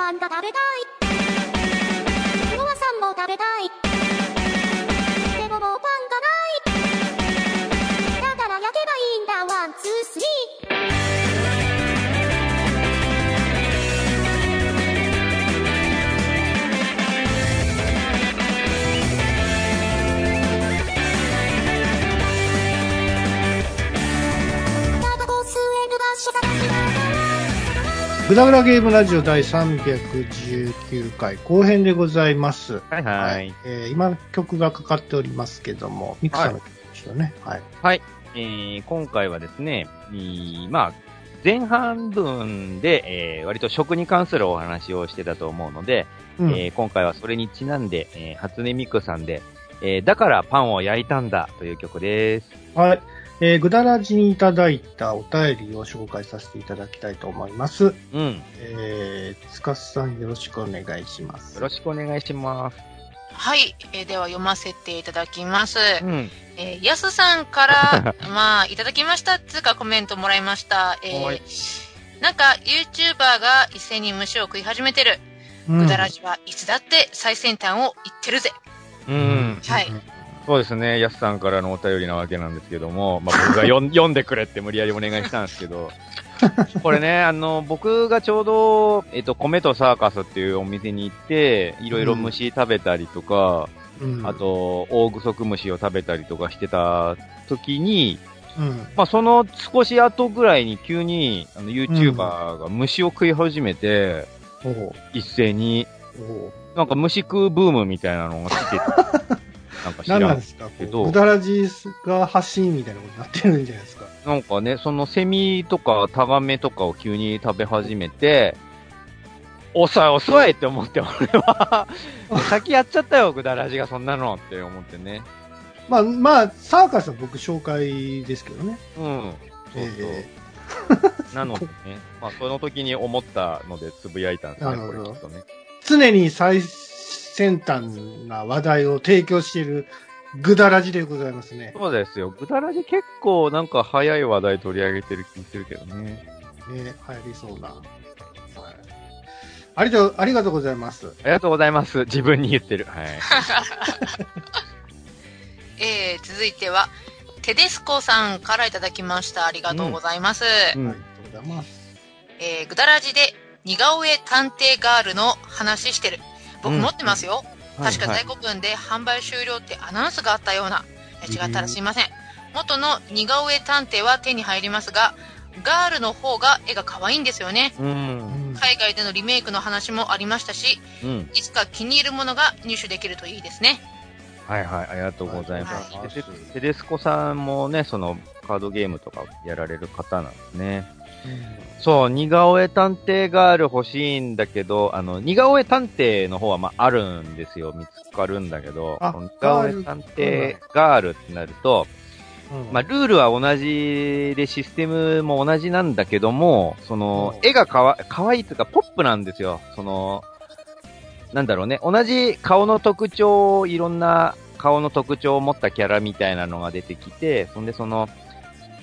パンが食べたい。クロワッサンも食べたい。らぐだぐだゲームラジオ第319回後編でございます。はいはい。えー今曲がかかっておりますけども、ミクさんの曲ですよね。はい。はい。えー、今回はですね、えーまあ、前半分で、えー、割と食に関するお話をしてたと思うので、うんえー今回はそれにちなんで、えー、初音ミクさんで、えー、だからパンを焼いたんだという曲です。はい。えー、ぐだらじにいただいたお便りを紹介させていただきたいと思います。うん。よえー、つかすさんよろしくお願いします。ろしくお願いします。はい、えーでは読ませていただきます。うん。えー、やすさんから、まあ、いただきましたっつうかコメントもらいました。えはいー、なんか、YouTuber が一斉に虫を食い始めてる。うんぐだらじはいつだって最先端を言ってるぜ。うん。はい。そうですね、やすさんからのお便りなわけなんですけども、まあ、僕が読ん でくれって無理やりお願いしたんですけど、これね、あの、僕がちょうど、えっと、米とサーカスっていうお店に行って、いろいろ虫食べたりとか、うん。あ、と、オオグソクムシを食べたりとかしてた時に、うん。まあ、その少し後ぐらいに急に、あの、YouTuber が虫を食い始めて、おう。一斉に、なんか虫食うブームみたいなのが来てて、なんか知らん何なんですかけどぐだらじが発信みたいなことになってるんじゃないですか。なんかね、そのセミとかタガメとかを急に食べ始めて、遅い遅いって思って、俺は、先やっちゃったよ、ぐだらじがそんなのって思ってね。まあ、まあ、サーカスは僕紹介ですけどね。うん。そうそう。え なのでね、まあその時に思ったのでつぶやいたんですね、これきっとね。常に最先端な話題を提供しているぐだらじでございますね。そうですよ。ぐだらじ結構なんか早い話題取り上げてる気するけどね。ね、流行りそうな。はい。ありがとう、ありがとうございます。ありがとうございます。自分に言ってる。はい。えー、続いては、テデスコさんからいただきました。ありがとうございます。うんはい、ありがとうございます。えー、ぐだらじで似顔絵探偵ガールの話してる。僕うん持ってますよ。確かはい在庫分で販売終了ってアナウンスがあったような。え違ったらすいません。元の似顔絵探偵は手に入りますが、ガールの方が絵が可愛いんですよね。う。うんん。海外でのリメイクの話もありましたし、うん。いつか気に入るものが入手できるといいですね。はいはい、ありがとうございます。はいテテテデスコさんもね、そのカードゲームとかやられる方なんですね。そう、似顔絵探偵ガール欲しいんだけど、あの、似顔絵探偵の方はまああるんですよ。見つかるんだけど、似顔絵探偵ガールってなると、うんまあ、ルールは同じで、システムも同じなんだけども、その、うん絵がかわ、かわいいというか、ポップなんですよ。その、なんだろうね、同じ顔の特徴、いろんな顔の特徴を持ったキャラみたいなのが出てきて、そんでその、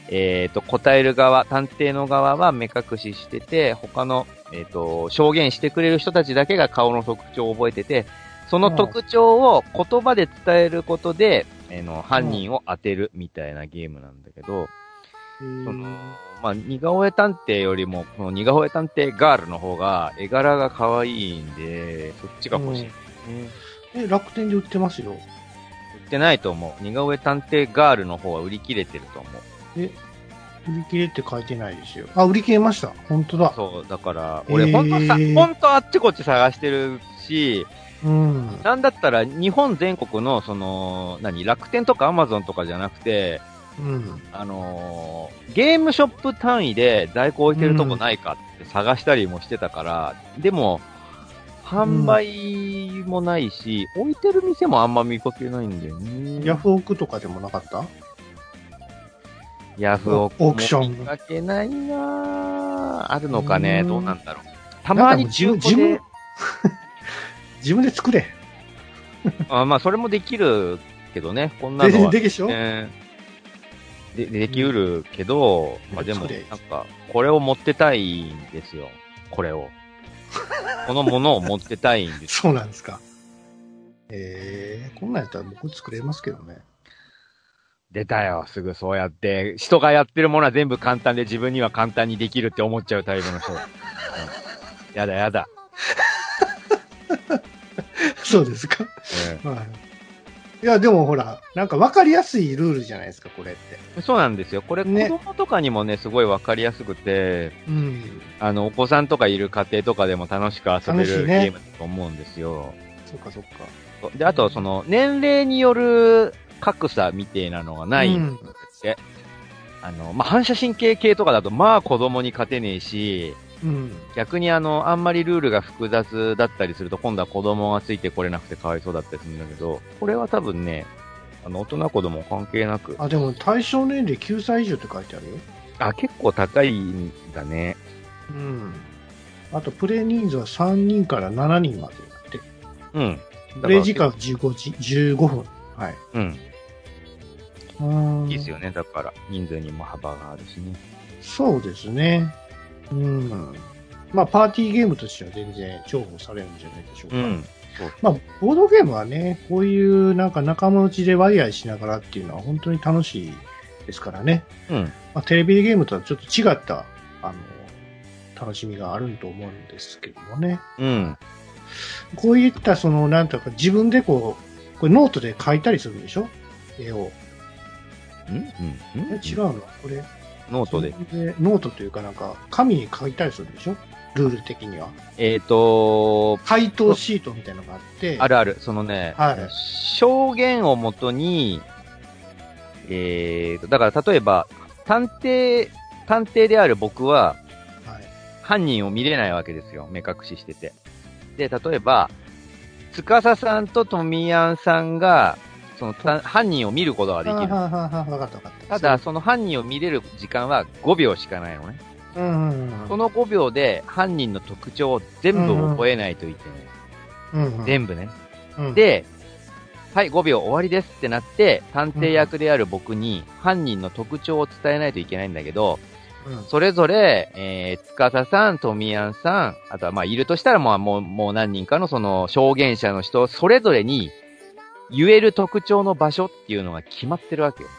えっ、と、答える側、探偵の側は目隠ししてて、他の、えっ、と、証言してくれる人たちだけが顔の特徴を覚えてて、その特徴を言葉で伝えることで、えーの、犯人を当てるみたいなゲームなんだけど、へーその、まあ、似顔絵探偵よりも、この似顔絵探偵ガールの方が絵柄が可愛いんで、そっちが欲しい。うんえ、楽天で売ってますよ。売ってないと思う。似顔絵探偵ガールの方は売り切れてると思う。え、売り切れって書いてないですよ。あ、売り切れました。本当だ。そう、だから、えー俺、ほんとさ、ほんとあっちこっち探してるし、うん。なんだったら日本全国の、その、何、楽天とかアマゾンとかじゃなくて、うん。あのーゲームショップ単位で在庫置いてるとこないかって探したりもしてたから、でも、販売もないし、置いてる店もあんま見かけないんだよね。ヤフオクとかでもなかった？ヤフオクオークションかけないなぁあるのかね？うんどうなんだろう。たまに中古で自分、自分で作れ。あまあ、それもできるけどね、こんなのは。ででしょ？ねで、できうるけど、まあでも、なんか、これを持ってたいんですよ。これを。このものを持ってたいんです。そうなんですか。えー、こんなんやったら僕作れますけどね。出たよ、すぐそうやって。人がやってるものは全部簡単で自分には簡単にできるって思っちゃうタイプの人。うんやだやだ。そうですか？うんはい。いや、でもほら、なんか分かりやすいルールじゃないですか、これって。そうなんですよ。これ子ね供とかにもね、すごいわかりやすくて、うん。あの、お子さんとかいる家庭とかでも楽しく遊べるねームだと思うんですよ。そっかそっか。で、あと、その、年齢による格差みたいなのがないんですって。あの、まあ、反射神経系とかだと、まあ子供に勝てねえし、うん。逆にあの、あんまりルールが複雑だったりすると、今度は子供がついてこれなくてかわいそうだったりするんだけど、これは多分ね、あの、大人子供関係なく、あ、でも対象年齢9歳以上って書いてあるよ。あ、結構高いんだね。うん。あと、プレイ人数は3人から7人までだって。うん。プレイ時間は15時、15分。はい。うん。うんいいですよね。だから、人数にも幅があるしね。そうですね。うん。まあ、パーティーゲームとしては全然重宝されるんじゃないでしょうか。うん。まあ、ボードゲームはね、こういうなんか仲間内でワイワイしながらっていうのは本当に楽しいですからね。うん。まあ、テレビゲームとはちょっと違った、あの、楽しみがあると思うんですけどもね。うん。こういったその、なんとか自分でこう、これノートで書いたりするんでしょ？絵を。うんうんえ違うの？これ。ノートで。でノートというかなんか、紙に書いたりするんでしょ？ルール的には。えっ、と、回答シートみたいなのがあって。あるある。そのね、はい証言をもとに、えーと、だから例えば、探偵、探偵である僕は、はい。犯人を見れないわけですよ。目隠ししてて。で、例えば、司さんと富谷さんが、その、た犯人を見ることができる。ははははわかったわかった。ただ、その犯人を見れる時間は5秒しかないのね。うんうんうん。その5秒で犯人の特徴を全部覚えないといけない。うんうん、全部ね。うん、で、はい、5秒終わりですってなって、探偵役である僕に犯人の特徴を伝えないといけないんだけど、うん、それぞれ、えー、つかささん、とみやんさん、あとはまあいるとしたらもう、もう、もう何人かのその証言者の人、それぞれに言える特徴の場所っていうのが決まってるわけよ。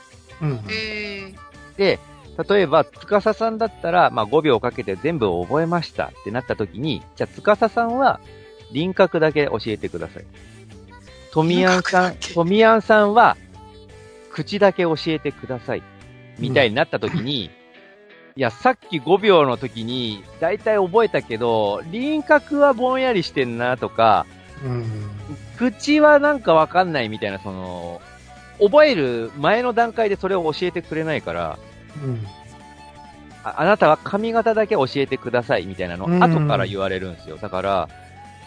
うん。へー。で、例えば、つかささんだったら、まあ5秒かけて全部覚えましたってなった時に、じゃあつかささんは輪郭だけ教えてください。とみやんさん、輪郭だけとみやんさんは口だけ教えてください。みたいになった時に、いや、さっき5秒の時に、だいたい覚えたけど、輪郭はぼんやりしてんなとか、うん。口はなんかわかんないみたいな、その、覚える前の段階でそれを教えてくれないから、うん。ああなたは髪型だけ教えてくださいみたいなのうん後から言われるんですよ。だから、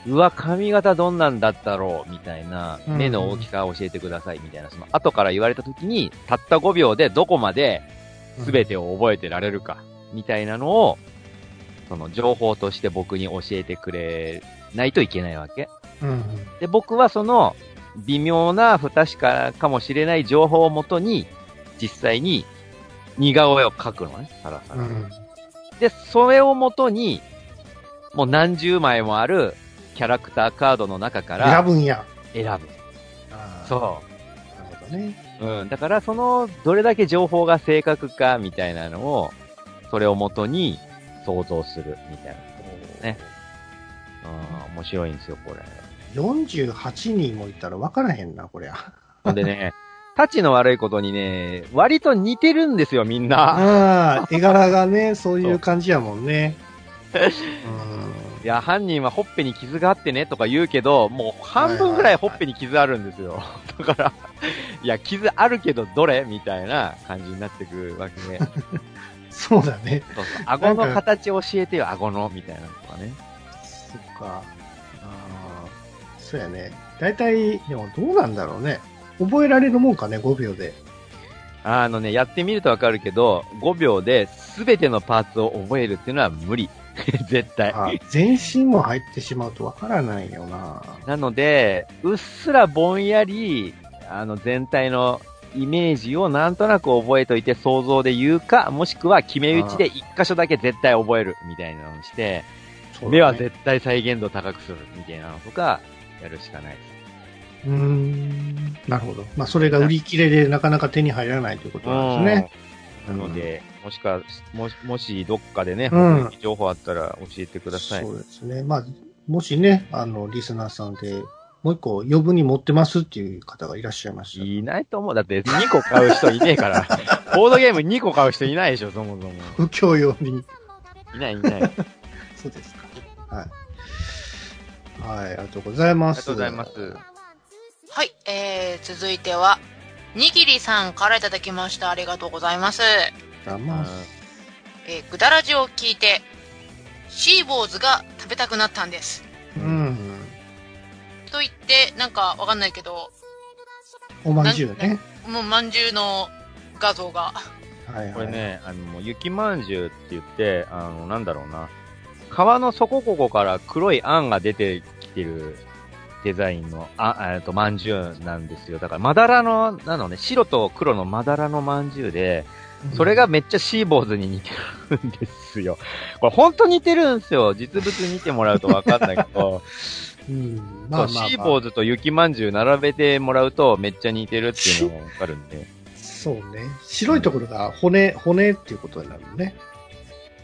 うわ、髪型どんなんだったろうみたいな、うん目の大きさを教えてくださいみたいな、その後から言われた時に、たった5秒でどこまで全てを覚えてられるか、みたいなのを、その情報として僕に教えてくれないといけないわけ。うん。で、僕はその、微妙な不確かかもしれない情報をもとに、実際に似顔絵を描くのね、さらさら。うん。で、それをもとに、もう何十枚もあるキャラクターカードの中から選ぶんや。選ぶ。そなるほどね。う。うん。だから、その、どれだけ情報が正確かみたいなのを、それをもとに想像するみたいな。ね。うん、面白いんですよ、これ。48人もいたら分からへんな、こりゃ。ほんでね、タチの悪いことにね、割と似てるんですよ、みんな。ああ、絵柄がね、そういう感じやもんね。いや、犯人はほっぺに傷があってねとか言うけど、もう半分ぐらいほっぺに傷あるんですよ。だから、いや、傷あるけどどれみたいな感じになってくるわけで。うん。そうだね。そうそう。顎の形教えてよ、顎の、みたいなのとかね。そっか。そうやね。大体、でもどうなんだろうね。覚えられるもんかね、5秒で。あのね、やってみるとわかるけど、5秒で全てのパーツを覚えるっていうのは無理。絶対。あ全身も入ってしまうと分からないよな。なので、うっすらぼんやり、あの、全体のイメージをなんとなく覚えといて想像で言うか、もしくは決め打ちで一箇所だけ絶対覚えるみたいなのにして、ね目は絶対再現度高くするみたいなのとか、やるしかないです。うーん。なるほど。まあ、それが売り切れでなかなか手に入らないということなんですね。なので、もしか、もし、もしどっかでね、うん情報あったら教えてください。そうですね。まあ、もしね、あの、リスナーさんで、もう一個余分に持ってますっていう方がいらっしゃいましたら。いないと思う。だって2個買う人いねえから。ボードゲーム2個買う人いないでしょ、そもそも。不況用に。いないいない。そうですか。はい。はい、ありがとうございます。がとうございます。はい、えー、続いては、にぎりさんからいただきました。ありがとうございます。ありがとうございます。えー、ぐだらじを聞いて、シーボーズが食べたくなったんです。うん。と言って、なんかわかんないけど、おまんじゅうね。もうまんじゅうの画像が。はいはい。これ。ね、あの、もう雪まんじゅうって言って、あの、なんだろうな。皮の底ここから黒いあんが出てきてるデザインの、あ、えっと、まんじゅうなんですよ。だから、まだらの、なのね、白と黒のまだらのまんじゅうで、それがめっちゃシーボーズに似てるんですよ。これ本当似てるんですよ。実物見てもらうとわかんないけど、うん。まあシーボーズと雪まんじゅう並べてもらうとめっちゃ似てるっていうのがわかるんで。そうね。白いところが骨、骨っていうことになるのね。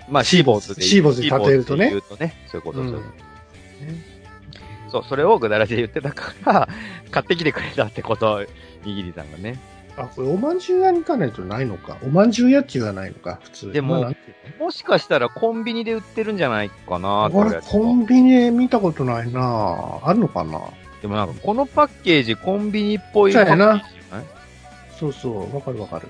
まあ、シーボーズで。シーボーズで例えるとねシーボーズで言うとね。そういうことですよね。ねそう、それをぐだらじで言ってたから、買ってきてくれたってこと、にぎりさんがね。あ、これおまんじゅう屋に行かないとないのか。おまんじゅう屋っていうのはないのか、普通。でももしかしたらコンビニで売ってるんじゃないかなのこれこれコンビニで見たことないなあるのかな？でもなんか、このパッケージ、コンビニっぽいパッケージじゃない？そうそう、わかるわかる。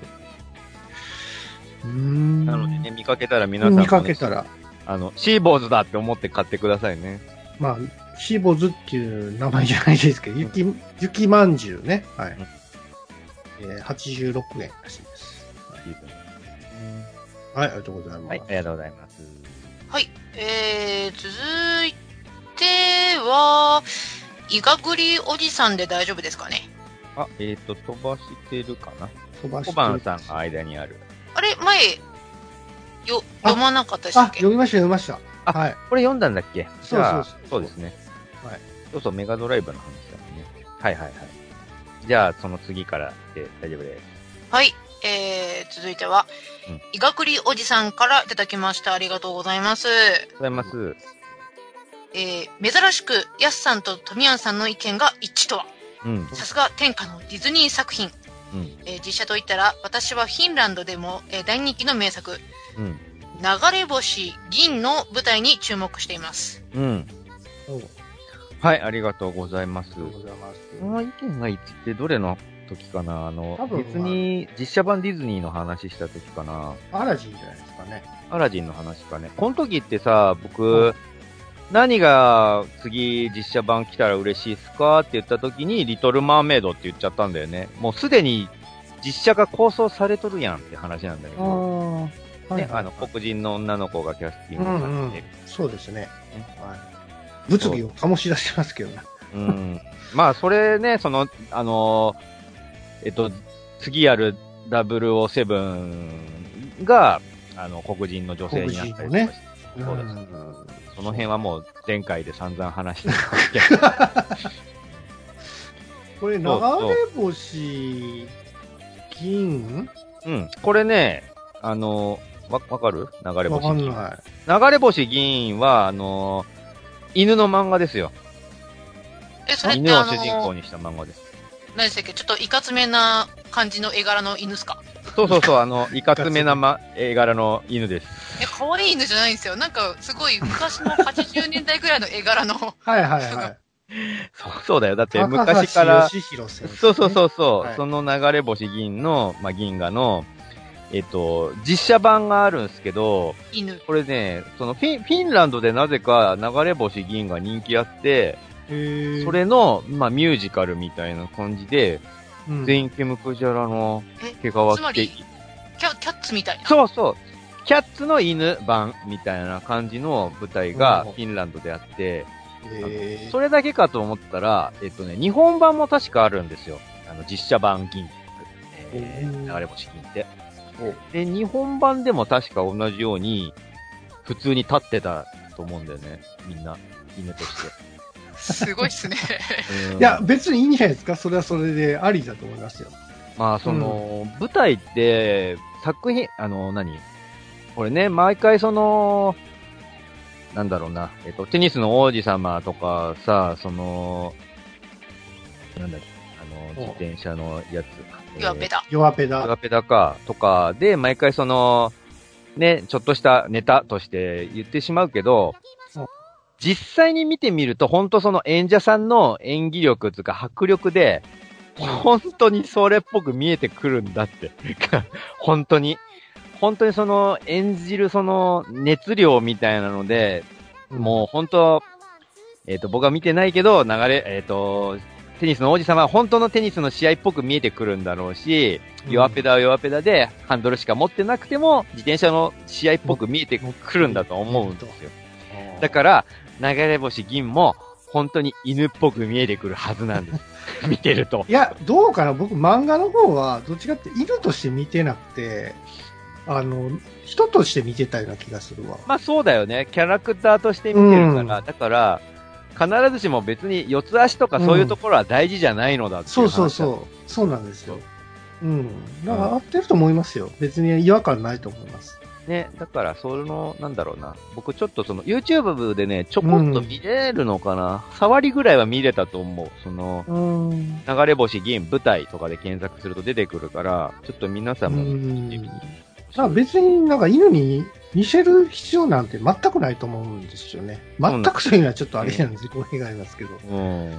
うーん。なのでね、見かけたら皆さんもね、見かけたら、あの、シーボーズだって思って買ってくださいね。まあ、シーボーズっていう名前じゃないですけど、雪、雪まんじゅうね。はい。えー、86円らしいです。はい、ありがとうございます。はい、ありがとうございます。はい、えー、続いては、イガグリおじさんで大丈夫ですかね？あ、えっ、と、飛ばしてるかな？飛ばして小判さんが間にある。あれ、前、よ、あ読まなかったでしっけ？読みました、読みました。あはい。これ読んだんだっけ？そうそうそうそうですね。はい。そうそう、メガドライブの話だもんね。はいはいはい。じゃあ、その次からで大丈夫です。はい。えー、続いては、うんイガクリおじさんからいただきました。ありがとうございます。ありがとうございます。えー、珍しく、ヤスさんとトミヤンさんの意見が一致とは、うん。さすが天下のディズニー作品。うん。えー実写といったら、私はフィンランドでも、えー大人気の名作、うん。流れ星銀の舞台に注目しています。うん。おありはい、ありがとうございます。がとうございます。この意見が一致ってどれの時かな？あの多、分ディズニー、実写版ディズニーの話した時かなアラジンじゃないですかね。アラジンの話かね。この時ってさ、僕、何が次実写版来たら嬉しいっすかって言った時に、リトルマーメイドって言っちゃったんだよね。もうすでに実写が構想されとるやんって話なんだけど。あね、あの、黒人の女の子がキャスティングされて、うんうんそうですね。はい。物議を醸し出してますけどね。うん。まあ、それね、その、あのえっと、次やる007が、あの、黒人の女性になったりとかして、そうです。んその辺はもう前回で散々話してますけど。これ、流れ星、銀？うん。これね、あの、わ、わかる？流れわか星銀。んない。流れ星銀は、あの、犬の漫画ですよ。え、それって犬を主人公にした漫画です。何でしたっけ？ちょっといかつめな感じの絵柄の犬っすか？そうそうそう、あの、いかつめな、ま、絵柄の犬です。え、可愛い犬じゃないんですよ。なんか、すごい昔の80年代ぐらいの絵柄の。はいはいはい。そう、そうだよ。だって昔から、義弘先生ねそうそうそうそう、はいその流れ星銀の、まあ、銀河の、えっと、実写版があるんですけど、犬。これね、そのフィン、フィンランドでなぜか流れ星銀が人気あって、それの、まあ、ミュージカルみたいな感じで、うん全員ケムクジャラのえ、毛皮着て、キャキャッツみたいな？そうそう、キャッツの犬版みたいな感じの舞台がうんフィンランドであって、それだけかと思ったら、えっとね、日本版も確かあるんですよ。あの、実写版銀、えー、流れ星銀って。で、日本版でも確か同じように、普通に立ってたと思うんだよね。みんな、犬として。すごいっすね。うんいや、別にいいんじゃないですか？それはそれでありだと思いますよ。まあ、その、舞台って、作品、あの、何？これね、毎回その、なんだろうな、えっと、テニスの王子様とかさ、その、なんだっけ、あの、お自転車のやつ。いや、ベタ。弱ペダ。アガペダか、とかで、毎回その、ね、ちょっとしたネタとして言ってしまうけどうん、実際に見てみると、本当その演者さんの演技力とか迫力で、本当にそれっぽく見えてくるんだって。本当に。本当にその演じるその熱量みたいなので、もう本当、えっ、と、僕は見てないけど、流れ、えっ、と、テニスの王子様は本当のテニスの試合っぽく見えてくるんだろうし、うん弱ペダは弱ペダで、ハンドルしか持ってなくても、自転車の試合っぽく見えてくるんだと思うんですよ。だから、流れ星銀も、本当に犬っぽく見えてくるはずなんです。見てると。いや、どうかな？僕、漫画の方は、どっちかって犬として見てなくて、あの、人として見てたような気がするわ。まあそうだよね。キャラクターとして見てるから、うんだから、必ずしも別に四つ足とかそういうところは大事じゃないのだっていそうそううそう。そうなんですよ。うん。だから合ってると思いますよ。別に違和感ないと思います。ね、だから、その、なんだろうな。僕ちょっとその、YouTube でね、ちょこっと見れるのかな、触りぐらいは見れたと思う。その、うん。流れ星銀舞台とかで検索すると出てくるから、ちょっと皆さんも見てみてだから別になんか犬に似せる必要なんて全くないと思うんですよね。全くそういうのはちょっとあれなんです語弊がありますけど。うん。うん。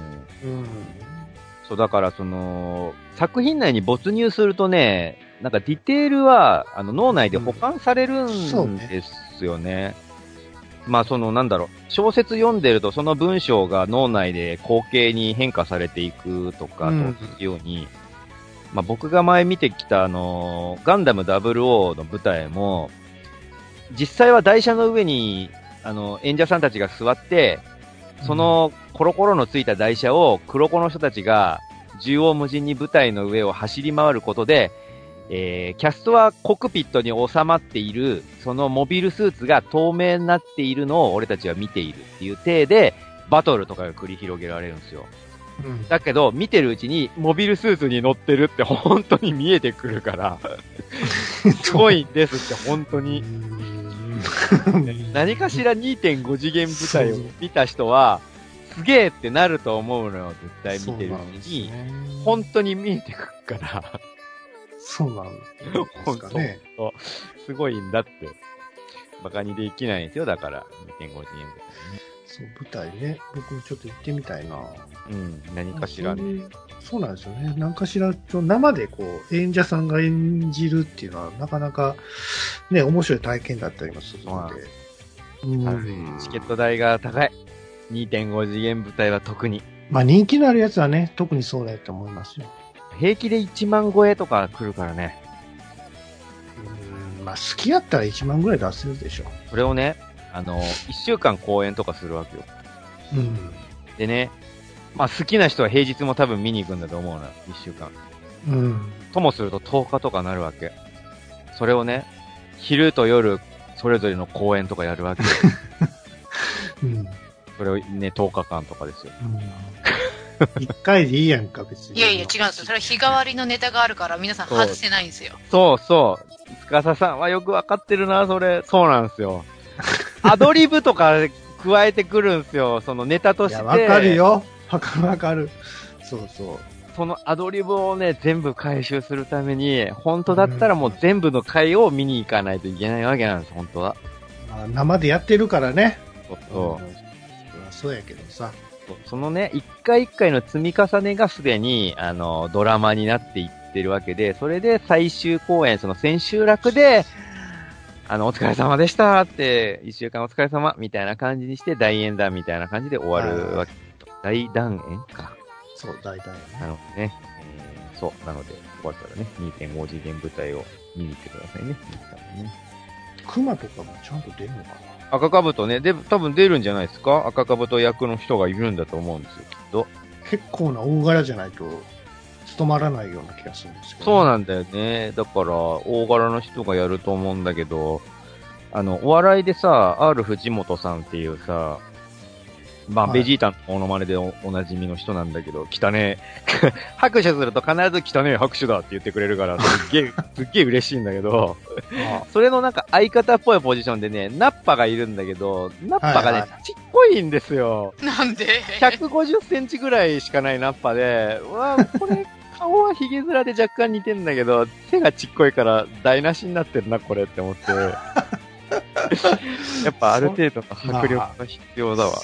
そう、だからその、作品内に没入するとね、なんかディテールは、あの、脳内で保管されるんねですよね。まあ、その、なんだろう、小説読んでると、その文章が脳内で光景に変化されていくとか、とうんいうように、まあ、僕が前見てきた、あの、ガンダム00の舞台も、実際は台車の上に、あの、演者さんたちが座って、そのコロコロのついた台車を黒子の人たちが縦横無尽に舞台の上を走り回ることで、えー、キャストはコックピットに収まっている、そのモビルスーツが透明になっているのを俺たちは見ているっていう体で、バトルとかが繰り広げられるんですよ。うんだけど、見てるうちに、モビルスーツに乗ってるって本当に見えてくるから、すごいんですって本当に。何かしら2.5次元舞台を見た人は、すげえってなると思うのよ、絶対見てるうちに。本当に見えてくるから、そうなんですかね。すごいんだって。バカにできないんですよ、だから、2.5次元舞そう、舞台ね。僕もちょっと行ってみたいな。台ね。うん、何かしらね。そうなんですよね。何かしら、ちょ生でこう、演者さんが演じるっていうのは、なかなか、ね、面白い体験だったりもするので。うんチケット代が高い。2.5次元舞台は特に。まあ人気のあるやつはね、特にそうだと思いますよ。平気で1万超えとか来るからね。うん、まあ好きやったら1万ぐらい出せるでしょそれをね、あの、1週間公演とかするわけよ。う。うん。でね、まあ好きな人は平日も多分見に行くんだと思うな、1週間。うん。ともすると10日とかなるわけ。それをね、昼と夜、それぞれの公演とかやるわけよ。うん。それをね、10日間とかですよ。一回でいいやんか、別に。いやいや、違うんですよ。それは日替わりのネタがあるから、皆さん外せないんですよ。そうそう。司さんはよくわかってるな、それ。そうなんですよ。アドリブとか加えてくるんですよ。そのネタとして。いや、わかる。よ。わかるわかる。そうそう。そのアドリブをね、全部回収するために、本当だったらもう全部の回を見に行かないといけないわけなんです、本当は。まあ、生でやってるからね。そうそううんそうやけどさ。そうそのね、一回一回の積み重ねがすでに、あの、ドラマになっていってるわけで、それで最終公演、その千秋楽で、あの、お疲れ様でしたって、一週間お疲れ様みたいな感じにして、大演談みたいな感じで終わるわけ。大団円か。そう、大体なのでね、えーそう、なので、終わったらね、2.5次元舞台を見に行ってくださいね。ね熊とかもちゃんと出るのかな？赤かぶとね、で、多分出るんじゃないですか？赤かぶと役の人がいるんだと思うんですよ、きっと。結構な大柄じゃないと、務まらないような気がするんですけど、そうなんだよね。だから、大柄の人がやると思うんだけど、あの、お笑いでさ、R 藤本さんっていうさ、まあ、はいベジータのモノマネでおおなじみの人なんだけど、汚ねえ。拍手すると必ず汚ねえ拍手だって言ってくれるから、すっげえ、すっげえ嬉しいんだけど、あそれのなんか相方っぽいポジションでね、ナッパがいるんだけど、ナッパがね、はいはちっこいんですよ。なんで？150センチぐらいしかないナッパで、うわこれ、顔はヒゲ面で若干似てんだけど、背がちっこいから台無しになってるな、これって思って。やっぱある程度の迫力が必要だわ。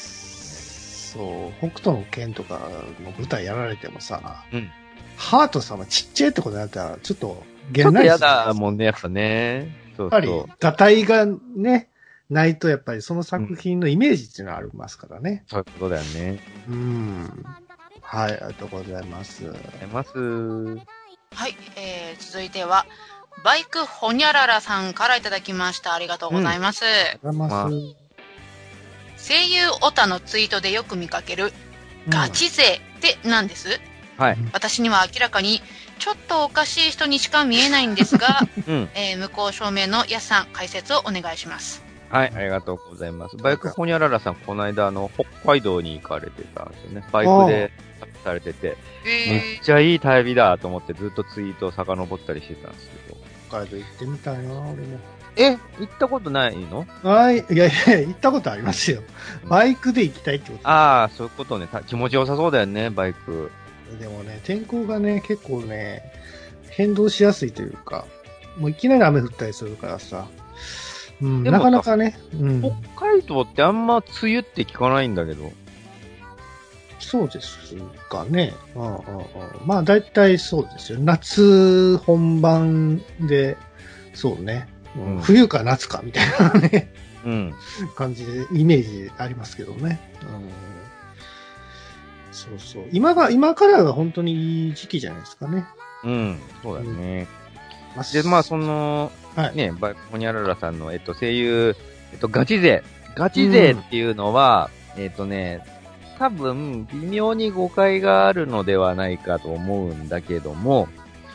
そう、北斗の剣とかの舞台やられてもさ、うんハートさんはちっちゃいってことになったら、ちょっと、ちょっとやじゃないだもんね、やっぱね。そうやっぱりそう。、画体がね、ないと、やっぱりその作品のイメージっていうのはありますからね。そういうことだよね。うん。はい、ありがとうございます。ありがとうございます。はい、えー、続いては、バイクほにゃららさんからいただきました。ありがとうございます。ありがとうございます。声優オタのツイートでよく見かける、ガチ勢って何です？はい。私には明らかに、ちょっとおかしい人にしか見えないんですが、うん。えー向こう正面のやすさん、解説をお願いします。はい、ありがとうございます。バイクホニャララさん、この間、あの、北海道に行かれてたんですよね。バイクで旅されてて、めっえちゃいい旅だと思ってずっとツイートを遡ったりしてたんですけど。北海道行ってみたいな、俺も。え行ったことないの？はい、いやいや、行ったことありますよ。バイクで行きたいってことああ、そういうことね。た気持ちよさそうだよね、バイク。でもね、天候がね、結構ね、変動しやすいというか、もういきなり雨降ったりするからさ、うん、なかなかね、うん、北海道ってあんま梅雨って聞かないんだけど。そうですかね。うんうんうん、まあ、大体そうですよ。夏本番で、そうね、うんうん冬か夏かみたいなね、うん。感じで、イメージありますけどね。うん、そうそう。今が、今からが本当にいい時期じゃないですかね。うん。そうだよね。まで、まあ、その、はいね、バイクホニャララさんの、えっと、声優、えっと、ガチ勢。ガチ勢っていうのは、えっとね、多分、微妙に誤解があるのではないかと思うんだけども、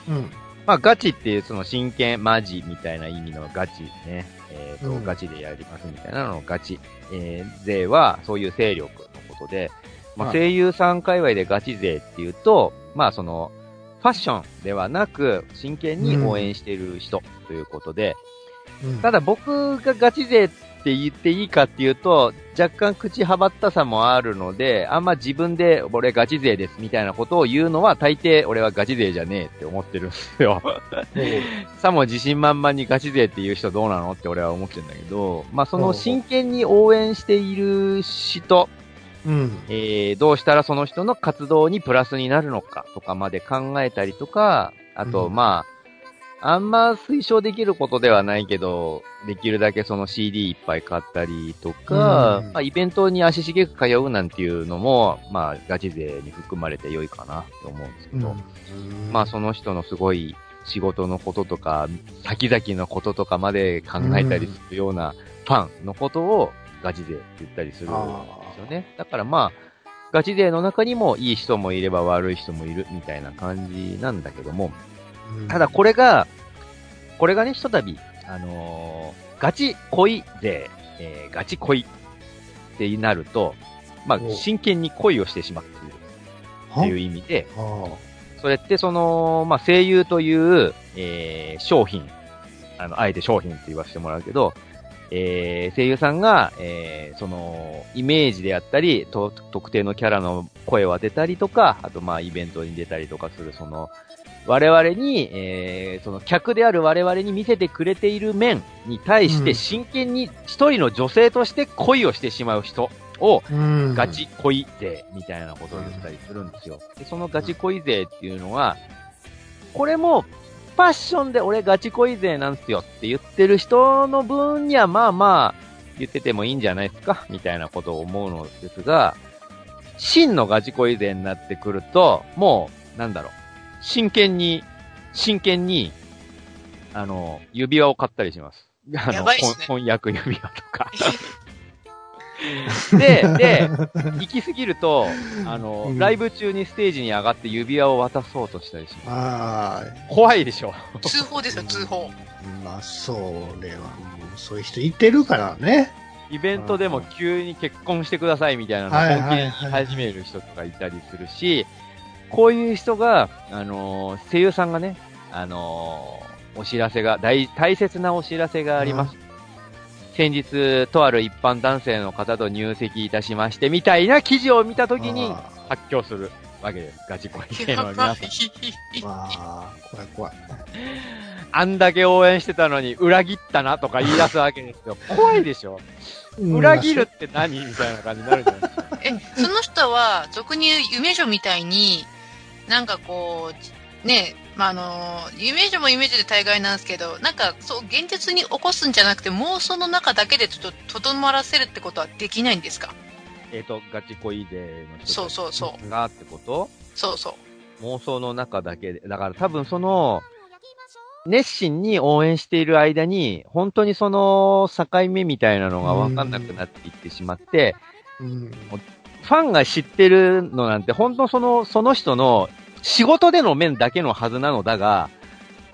うん。まあ、ガチっていうその真剣、マジみたいな意味のガチね。えっ、と、うん。ガチでやりますみたいなののガチ。えー、勢はそういう勢力のことで、まあ、はい。声優さん界隈でガチ勢っていうと、まあ、その、ファッションではなく、真剣に応援している人ということで、うん。ただ僕がガチ勢って言っていいかっていうと、若干口はばったさもあるので、あんま自分で俺ガチ勢ですみたいなことを言うのは大抵俺はガチ勢じゃねえって思ってるんですよ。さも自信満々にガチ勢っていう人どうなのって俺は思ってるんだけど、まあその真剣に応援している人、うん。えー、どうしたらその人の活動にプラスになるのかとかまで考えたりとか、あと、うんまあ、あんま推奨できることではないけど、できるだけその CD いっぱい買ったりとか、うん。まあ、イベントに足しげく通うなんていうのも、まあ、ガチ勢に含まれて良いかなと思うんですけど、うん。まあ、その人のすごい仕事のこととか、先々のこととかまで考えたりするようなファンのことをガチ勢って言ったりするんですよね。だからまあ、ガチ勢の中にもいい人もいれば悪い人もいるみたいな感じなんだけども、うんただこれが、これがね、ひとたび、あのーガチ恋勢、えーガチ恋ってなると、まあお、真剣に恋をしてしまっている。っていう意味で、あ。それってその、まあ、声優という、えー商品、あの、あえて商品って言わせてもらうけど、えー声優さんが、えーその、イメージであったり、と特定のキャラの声を当てたりとか、あとまあ、イベントに出たりとかする、その、我々に、えーその客である我々に見せてくれている面に対してうん真剣に一人の女性として恋をしてしまう人を。ガチ恋勢みたいなことを言ったりするんですよ。でそのガチ恋勢っていうのは、これも、ファッションで俺ガチ恋勢なんすよって言ってる人の分にはまあまあ言っててもいいんじゃないですかみたいなことを思うのですが、真のガチ恋勢になってくると、もう、なんだろう、真剣に、真剣に、あの、指輪を買ったりします。あの、やばいっすね翻訳指輪とか。で、で、行き過ぎると、あの、うんライブ中にステージに上がって指輪を渡そうとしたりします。あ怖いでしょ。通報ですよ、通報。あ、まあ、それは、そういう人いてるからね。イベントでも急に結婚してくださいみたいなのをはい本気で言い始める人とかいたりするし、こういう人が、あのー声優さんがね、あのーお知らせが、大、大切なお知らせがあります。先日、とある一般男性の方と入籍いたしまして、みたいな記事を見たときにあ発狂するわけです。ガチ恋系の皆いさん。。まあ、怖い怖い。あんだけ応援してたのに裏切ったなとか言い出すわけですよ。怖いでしょ裏切るって何？みたいな感じになるじゃないですか。え、その人は、俗に言う夢女みたいに、なんかこう、ね、まあ、あの、夢女も夢女で大概なんですけど、なんか、そう、現実に起こすんじゃなくて、妄想の中だけでちょっと、とどまらせるってことはできないんですか？えっ、と、ガチ恋勢の人そうそうそがってこと？そうそう。妄想の中だけで。だから多分その、熱心に応援している間に、本当にその境目みたいなのが分かんなくなっていってしまって、うん。ファンが知ってるのなんて、本当その、その人の仕事での面だけのはずなのだが、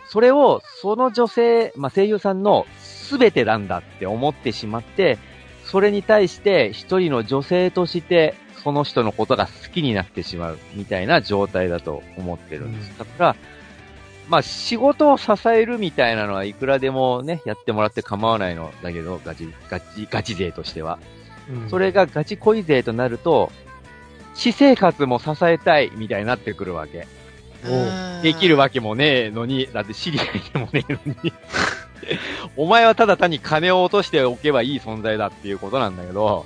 それをその女性、まあ、声優さんの全てなんだって思ってしまって、それに対して一人の女性として、その人のことが好きになってしまうみたいな状態だと思ってるんです。うんだから、まあ仕事を支えるみたいなのはいくらでもね、やってもらって構わないのだけど、ガチ、ガチ、ガチ勢としては。うんそれがガチ恋勢となると、私生活も支えたいみたいになってくるわけ。できるわけもねえのに、だって知り合いでもねえのに。お前はただ単に金を落としておけばいい存在だっていうことなんだけど、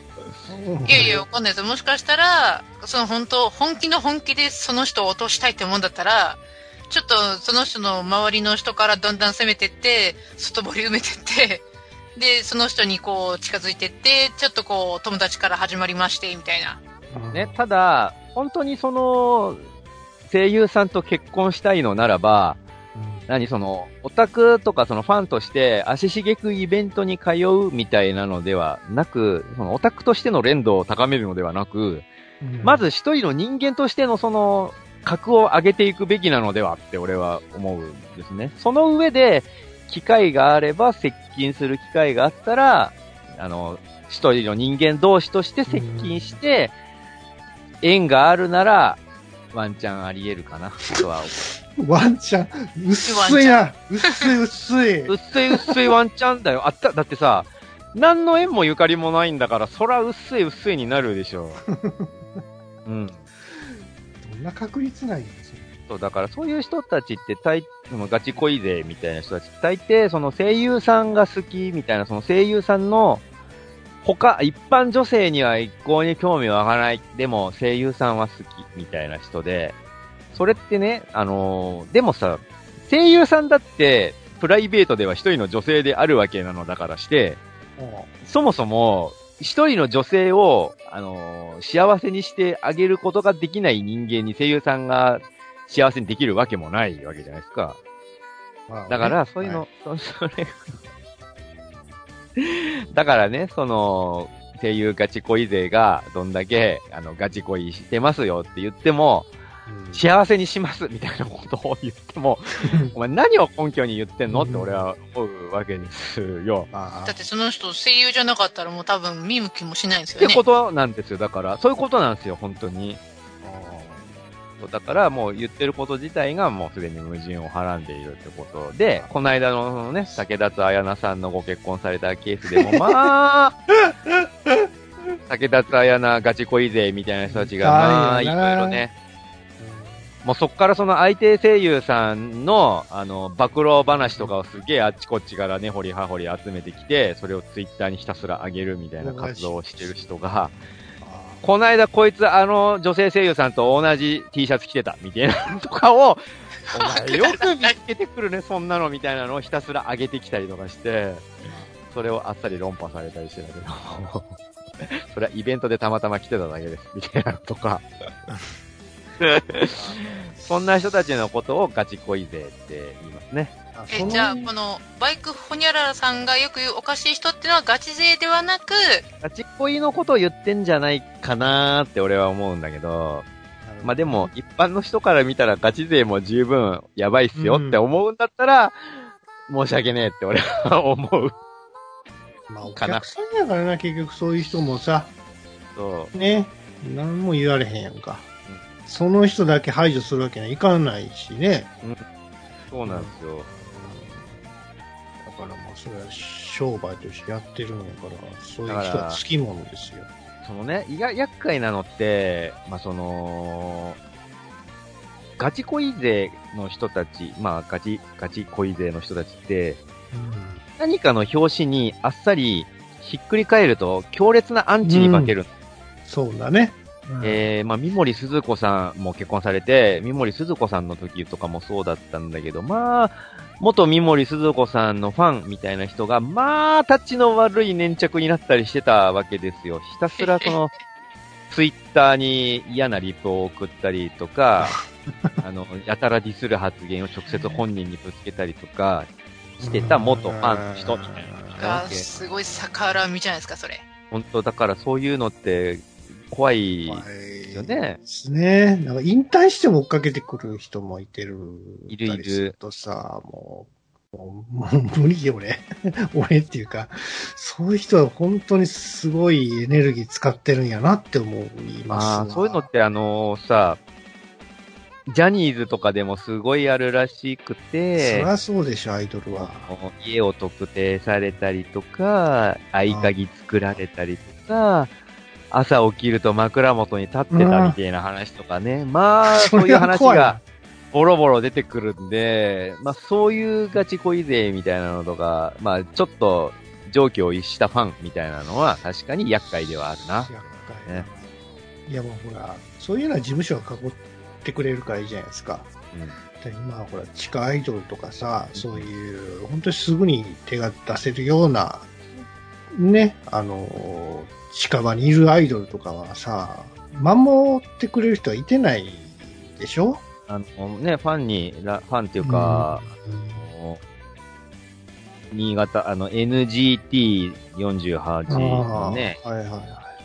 いやいや、わかんないです。もしかしたら、その本当、本気の本気でその人を落としたいってもんだったら、ちょっとその人の周りの人からだんだん攻めてって、外堀埋めてって、で、その人にこう近づいてって、ちょっとこう友達から始まりまして、みたいな。ね、ただ、本当にその、声優さんと結婚したいのならば、何その、オタクとかそのファンとして足しげくイベントに通うみたいなのではなく、そのオタクとしての連動を高めるのではなく、うん。まず一人の人間としてのその、格を上げていくべきなのではって俺は思うんですね。その上で、機会があれば、接近する機会があったら、あの、一人の人間同士として接近して、縁があるなら、ワンチャンあり得るかな、とは思ワンちゃん、薄いな。薄い薄い。う。薄い薄いワンチャンだよ。あった、だってさ、何の縁もゆかりもないんだから、そら薄い薄いになるでしょう。うん。どんな確率ないんですよ。そう、だからそういう人たちって大、ガチ恋勢みたいな人たち大抵その声優さんが好きみたいな、その声優さんの他、一般女性には一向に興味は湧かない。でも声優さんは好きみたいな人で、それってね、あのーでもさ、声優さんだってプライベートでは一人の女性であるわけなのだからして、そもそも、一人の女性を、あのー幸せにしてあげることができない人間に声優さんが幸せにできるわけもないわけじゃないですか。まあだから、そういうの、そそれ、だからね、その、声優ガチ恋勢がどんだけ、あの、ガチ恋してますよって言っても、うん幸せにしますみたいなことを言っても、お前何を根拠に言ってんの？って俺は思うわけですよ。あだってその人声優じゃなかったらもう多分見向きもしないんですよねってこ。となんですよ。だから、そういうことなんですよ、本当に。だからもう言ってること自体がもうすでに矛盾をはらんでいるってことで、この間のそのね、竹立彩菜さんのご結婚されたケースでも、まあ、竹立彩菜ガチ恋勢みたいな人たちが、まあ、いろいろね、もうそっからその相手声優さんの、あの、暴露話とかをすげえあっちこっちからね、掘り葉掘り集めてきて、それをツイッターにひたすら上げるみたいな活動をしてる人が、この間こいつあの女性声優さんと同じ T シャツ着てた、みたいなのとかを、お前よく見つけてくるね、そんなのみたいなのをひたすら上げてきたりとかして、それをあっさり論破されたりしてたけど、それはイベントでたまたま来てただけです、みたいなのとか。そんな人たちのことをガチ恋勢って言いますね。え、じゃあ、この、バイクホニャララさんがよく言うおかしい人ってのはガチ勢ではなく、ガチ恋のことを言ってんじゃないかなーって俺は思うんだけど、まあでも、一般の人から見たらガチ勢も十分やばいっすよって思うんだったら、申し訳ねえって俺は思う。まあ、おかな客さんやからな、結局そういう人もさ、そね、何も言われへんやんか。その人だけ排除するわけにはいかないしね。う。そうなんですよ。だからまあ、それは商売としてやってるんやから、そういう人はつきものですよ。そのね、いが厄介なのって、まあ、その、ガチ恋勢の人たち、まあ、ガチ、ガチ恋勢の人たちって、何かの表紙にあっさりひっくり返ると強烈なアンチに化ける。そうだね。えー、まあ、三森鈴子さんも結婚されて、三森鈴子さんの時とかもそうだったんだけど、まあ、元三森鈴子さんのファンみたいな人が、まあ、タッチの悪い粘着になったりしてたわけですよ。ひたすらその、ツイッターに嫌なリプを送ったりとか、あの、やたらディスる発言を直接本人にぶつけたりとかしてた元ファンの人みたいな。すごい逆恨みじゃないですか、それ。本当だからそういうのって怖いはいですよね。ですね。なんか引退しても追っかけてくる人もいてる。いるいるとさ、もう、もう無理よ、俺。俺っていうか、そういう人は本当にすごいエネルギー使ってるんやなって思いますそういうのってあのさ、ジャニーズとかでもすごいあるらしくそてり、ゃそうでしょ、アイドルは。家を特定されたりとか、合鍵作られたりとか、朝起きると枕元に立ってたみたいな話とかね。まあ、そそういう話がボロボロ出てくるんで、まあそういうガチ恋勢みたいなのとか、まあちょっと上気を逸したファンみたいなのは確かに厄介ではあるな。厄介ねいやもうほら、そういうのは事務所が囲ってくれるからいいじゃないですか。うんで今はほら、地下アイドルとかさ、そういう、本当にすぐに手が出せるような、ね、あの、近場にいるアイドルとかはさ、守ってくれる人はいてないでしょ？あのね、ファンに、らファンっていうか、あの新潟、あの、NGT48 のね、はいはいは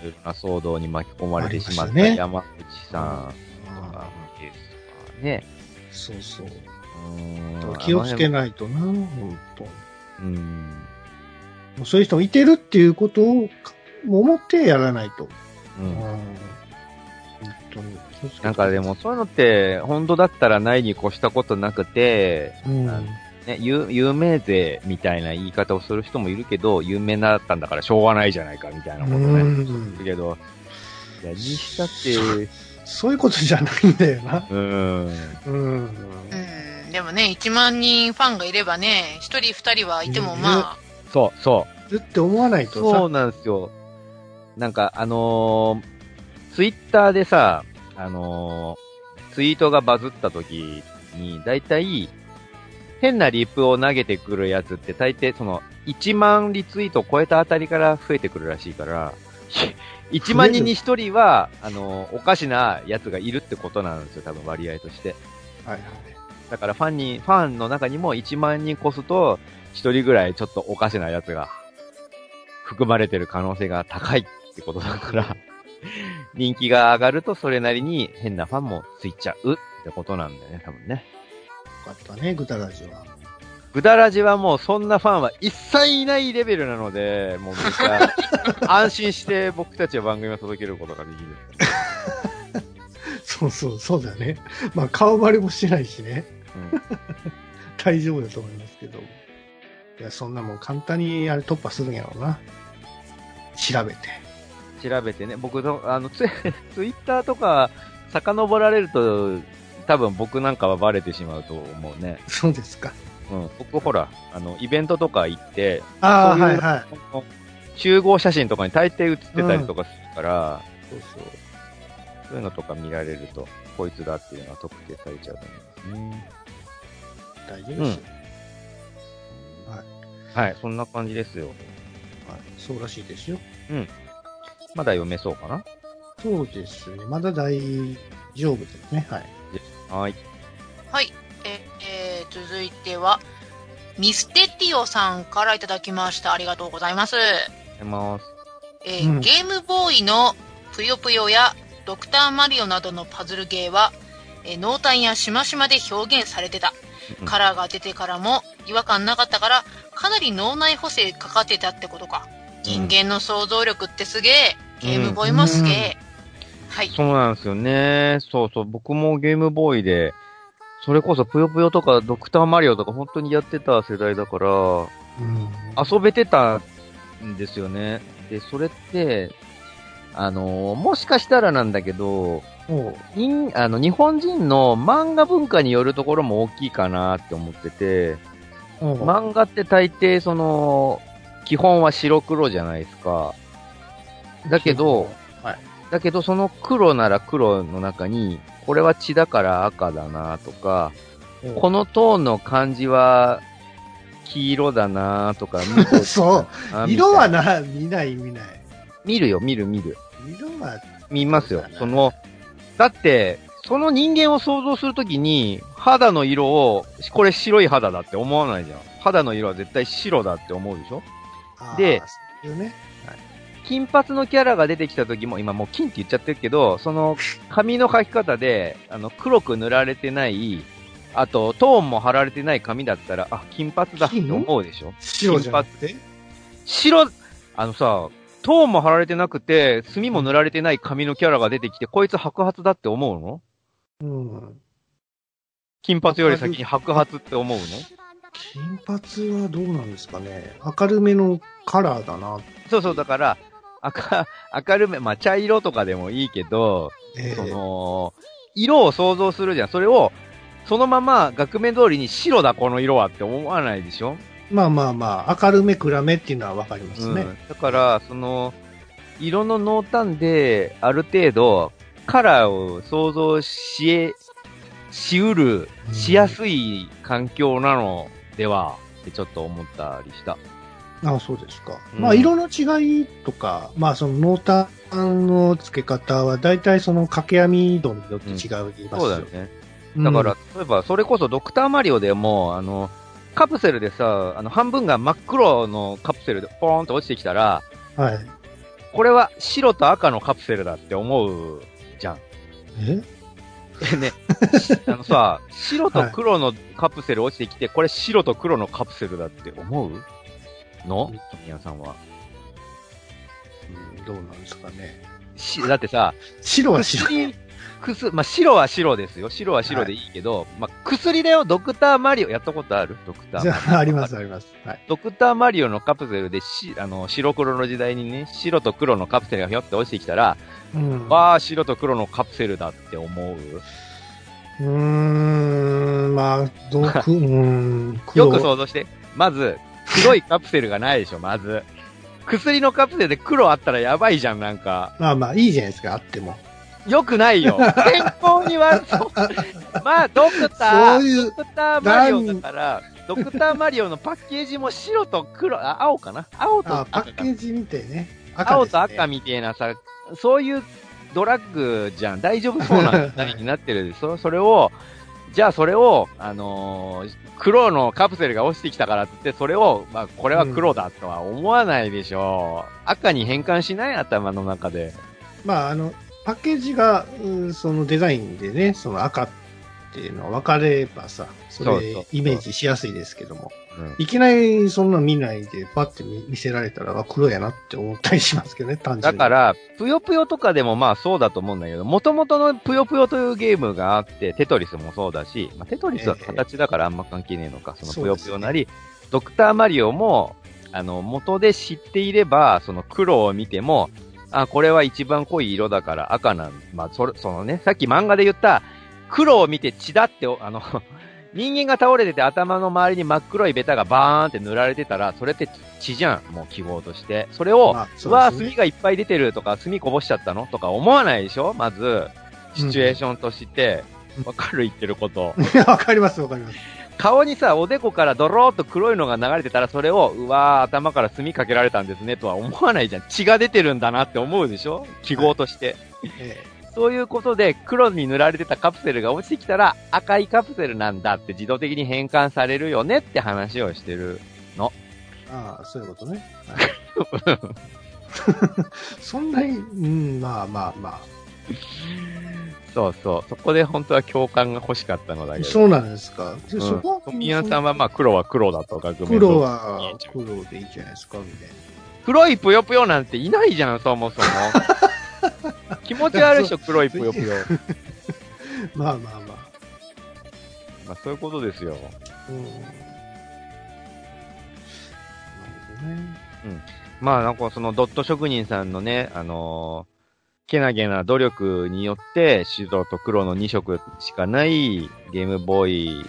い。いろんな騒動に巻き込まれてしまった山口さんとかケースとかね。ーそうそう。うーん気をつけい。ないとな、本当うん。もうそういう人もいてるっていうことを思ってやらないと。ううん。ん。本当になんかでも、そういうのって、本当だったらないに越したことなくて、うん。ね、有有名税みたいな言い方をする人もいるけど、有名だったんだからしょうがないじゃないかみたいなことね。うんけど、いや、にしたって、そういうことじゃないんだよな。うん。うん。うん。でもね、1万人ファンがいればね、1人2人はいてもまあ、そう、そう。ずって思わないとさ。そうなんですよ。なんか、あのーツイッターでさ、あのーツイートがバズった時に、だいたい、変なリプを投げてくるやつって大抵その、1万リツイートを超えたあたりから増えてくるらしいから、1万人に1人は、あのーおかしなやつがいるってことなんですよ、多分割合として。はいはい。だからファンに、ファンの中にも1万人越すと、1人ぐらいちょっとおかしなやつが含まれてる可能性が高いってことだから、人気が上がるとそれなりに変なファンもついちゃうってことなんだよね、多分ね。よかったね、グタラジは。グダラジはもうそんなファンは一切いないレベルなので、もうめっちゃ安心して僕たちは番組を届けることができる。そうそう、そうだね。まあ、顔バレもしてないしね。うん 大丈夫だと思いますけど。いや、そんなもん簡単にあれ突破するんやろうな。調べて。調べてね、僕の、あの、ツイ ツイッターとか遡られると、多分僕なんかはバレてしまうと思うね。そうですか。うん。僕ほら、あの、イベントとか行って、ああ、はいはい。集合写真とかに大抵写ってたりとかするから、そうそう。そういうのとか見られると、こいつだっていうのが特定されちゃうと思いますね。大丈夫ですよ。はい、そんな感じですよ。はい。そうらしいですよ。まだ読めそうかな？そうですね。まだ大丈夫ですね。はい。はい。はい。え、えー続いては、ミステティオさんからいただきました。ありがとうございます。ありがとうございます。えーうんゲームボーイのぷよぷよやドクターマリオなどのパズルゲーは、えー濃淡やしましまで表現されてた。うんカラーが出てからも違和感なかったから、かなり脳内補正かかってたってことか。人間の想像力ってすげえ。ゲームボーイもすげえ。はい。そうなんですよね。そうそう。僕もゲームボーイで、それこそぷよぷよとかドクターマリオとか本当にやってた世代だから、うん。遊べてたんですよね。で、それって、あのもしかしたらなんだけど、あの、日本人の漫画文化によるところも大きいかなって思ってて、漫画って大抵その、基本は白黒じゃないですか。だけど、、はい。だけどその黒なら黒の中に、これは血だから赤だなとか、このトーンの漢字は黄色だなとか、そう。あ色はな、見ない見ない。見るよ、見る見る。色は、見ますよその、だって、その人間を想像するときに、肌の色を、これ白い肌だって思わないじゃん。肌の色は絶対白だって思うでしょ？で、ね。金髪のキャラが出てきた時も、今もう金って言っちゃってるけど、その髪の描き方で、あの、黒く塗られてない、あと、トーンも貼られてない髪だったら、あ、金髪だって思うでしょ？白じゃなくて？白、あのさ、トーンも貼られてなくて、墨も塗られてない髪のキャラが出てきて、こいつ白髪だって思うの？うん。金髪より先に白髪って思うの？金髪はどうなんですかね。明るめのカラーだな。そうそう、だから、赤、明るめ、まあ、茶色とかでもいいけど、ええその、色を想像するじゃん。それを、そのまま額面通りに白だこの色はって思わないでしょ？まあまあまあ、明るめ暗めっていうのはわかりますね。うん。だから、その、色の濃淡で、ある程度、カラーを想像しえ、しうる、うんしやすい環境なのでは、ってちょっと思ったりした。ああ、そうですか。うんまあ、色の違いとか、まあ、その濃淡の付け方は、大体その掛け網度によって違いますよ。そうだよね。うんだから、例えば、それこそドクターマリオでも、あの、カプセルでさ、あの、半分が真っ黒のカプセルでポーンと落ちてきたら、はい。これは白と赤のカプセルだって思うじゃん。え？で ね、あのさ、白と黒のカプセル落ちてきて、これ白と黒のカプセルだって思う？の？富谷さんは。うんどうなんですかね。し、だってさ、白は白。薬、くす、まあ、白は白ですよ。白は白でいいけど、まあ、薬だよ、ドクターマリオ。やったことある？ドクターマリオ。じゃあ、あります、あります。はい。ドクターマリオのカプセルでし、あの、白黒の時代にね、白と黒のカプセルがひょって落ちてきたら、うん。わあ、白と黒のカプセルだって思う？うーん、まあ、どうん、黒よく想像して。まず、黒いカプセルがないでしょ、まず。薬のカプセルで黒あったらやばいじゃん、なんか。まあまあ、いいじゃないですか、あっても。よくないよ。健康に悪そう。まあ、ドクター、そういうド、クターマリオだから、ドクターマリオのパッケージも白と黒、あ、青かな？青とあ赤パッケージ見てね。赤青と赤みたいなさ、そういうドラッグじゃん。大丈夫そうな 何になってるでそそれを、じゃあそれを、あのー黒のカプセルが落ちてきたからってそれを、まあ、これは黒だとは思わないでしょう。赤に変換しない頭の中で。まあ、あの、パッケージが、うんそのデザインでね、その赤っていうのは分かればさ、それそうそうそうイメージしやすいですけども、うん。いきなりそんな見ないでパッて見見せられたら、あ黒やなって思ったりしますけどね、単純に。だか、ら、ぷよぷよとかでもまあそうだと思うんだけど、元々のぷよぷよというゲームがあって、テトリスもそうだし、まあ、テトリスは形だからあんま関係ねえのか、そのぷよぷよなり、ドクターマリオも、あの、元で知っていれば、その黒を見ても、あ、これは一番濃い色だから赤なん、まあ、それ、そのね、さっき漫画で言った、黒を見て血だって、あの、人間が倒れてて頭の周りに真っ黒いベタがバーンって塗られてたら、それって血じゃん、もう記号として。それを、まあそうわあ、ですね炭がいっぱい出てるとか、炭こぼしちゃったのとか思わないでしょ？まず、シチュエーションとして、わ、かる？言ってること。わかります、わかります。顔にさ、おでこからドローっと黒いのが流れてたら、それを、うわー、頭から炭かけられたんですね、とは思わないじゃん。血が出てるんだなって思うでしょ？記号として。えそういうことで、黒に塗られてたカプセルが落ちてきたら、赤いカプセルなんだって自動的に変換されるよねって話をしてる。えああ、そういうことね。はい そんなに、うん、まあまあまそうそう。そこで本当は共感が欲しかったのだあ。けど。そうなんですか。でうんそこは、富谷さんはまあ黒は黒だとか、黒は黒でいいじゃないですか、みたい黒いぷよぷよなんていないじゃん、そもそも。気持ち悪いでしょ、黒いぷよぷよ。まあまあまあ。まあ、そういうことですよ。うん。なるほどね。まあ、なんかそのドット職人さんのね、あのーけなげな努力によって、白と黒の2色しかないゲームボーイ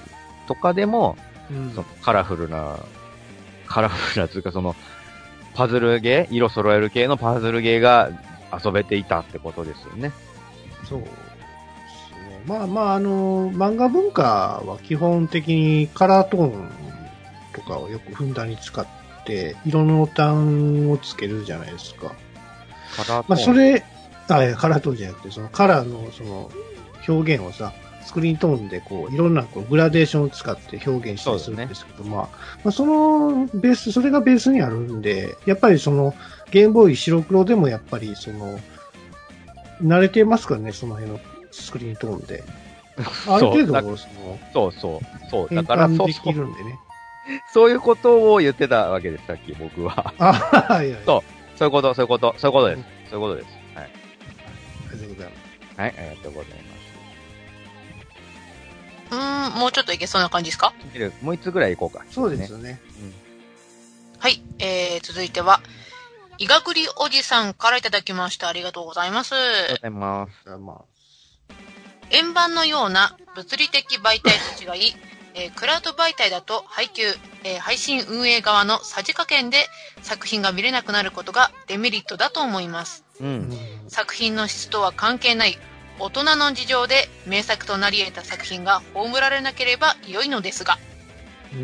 とかでも、うんそのカラフルな、カラフルなというかその、パズルゲー、色揃える系のパズルゲーが遊べていたってことですよね。そうですね。まあまあ、あの、漫画文化は基本的にカラートーンとかをよくふんだんに使って、色の端をつけるじゃないですか。カラートーンまあ、それ、あ、カラートーンじゃなくて、そのカラーのその表現をさ、スクリーントーンでこう、いろんなこうグラデーションを使って表現したりするんですけど、まあ、まあ、そのベース、それがベースにあるんで、やっぱりその、ゲームボーイ白黒でもやっぱりその、慣れてますからね、その辺のスクリーントーンで。ある程度、その、そうそう。そう。変だから、そう換できるんでね。そういうことを言ってたわけです、さっき僕は。あ、いやいや、そうそういうこと、そういうこと、そういうことです。そういうことです。はい。ありがとうございます。はい、ありがとうございます。うーん、もうちょっといけそうな感じですか？もう一つぐらい行こうか。そうですよね。はい。えー、続いては、いがぐりおじさんからいただきました。ありがとうございます。ありがとうございます。ま円盤のような物理的媒体と違い、えークラウド媒体だと配給、えー配信運営側のさじ加減で作品が見れなくなることがデメリットだと思います。う。ん。作品の質とは関係ない大人の事情で名作となり得た作品が葬られなければ良いのですが、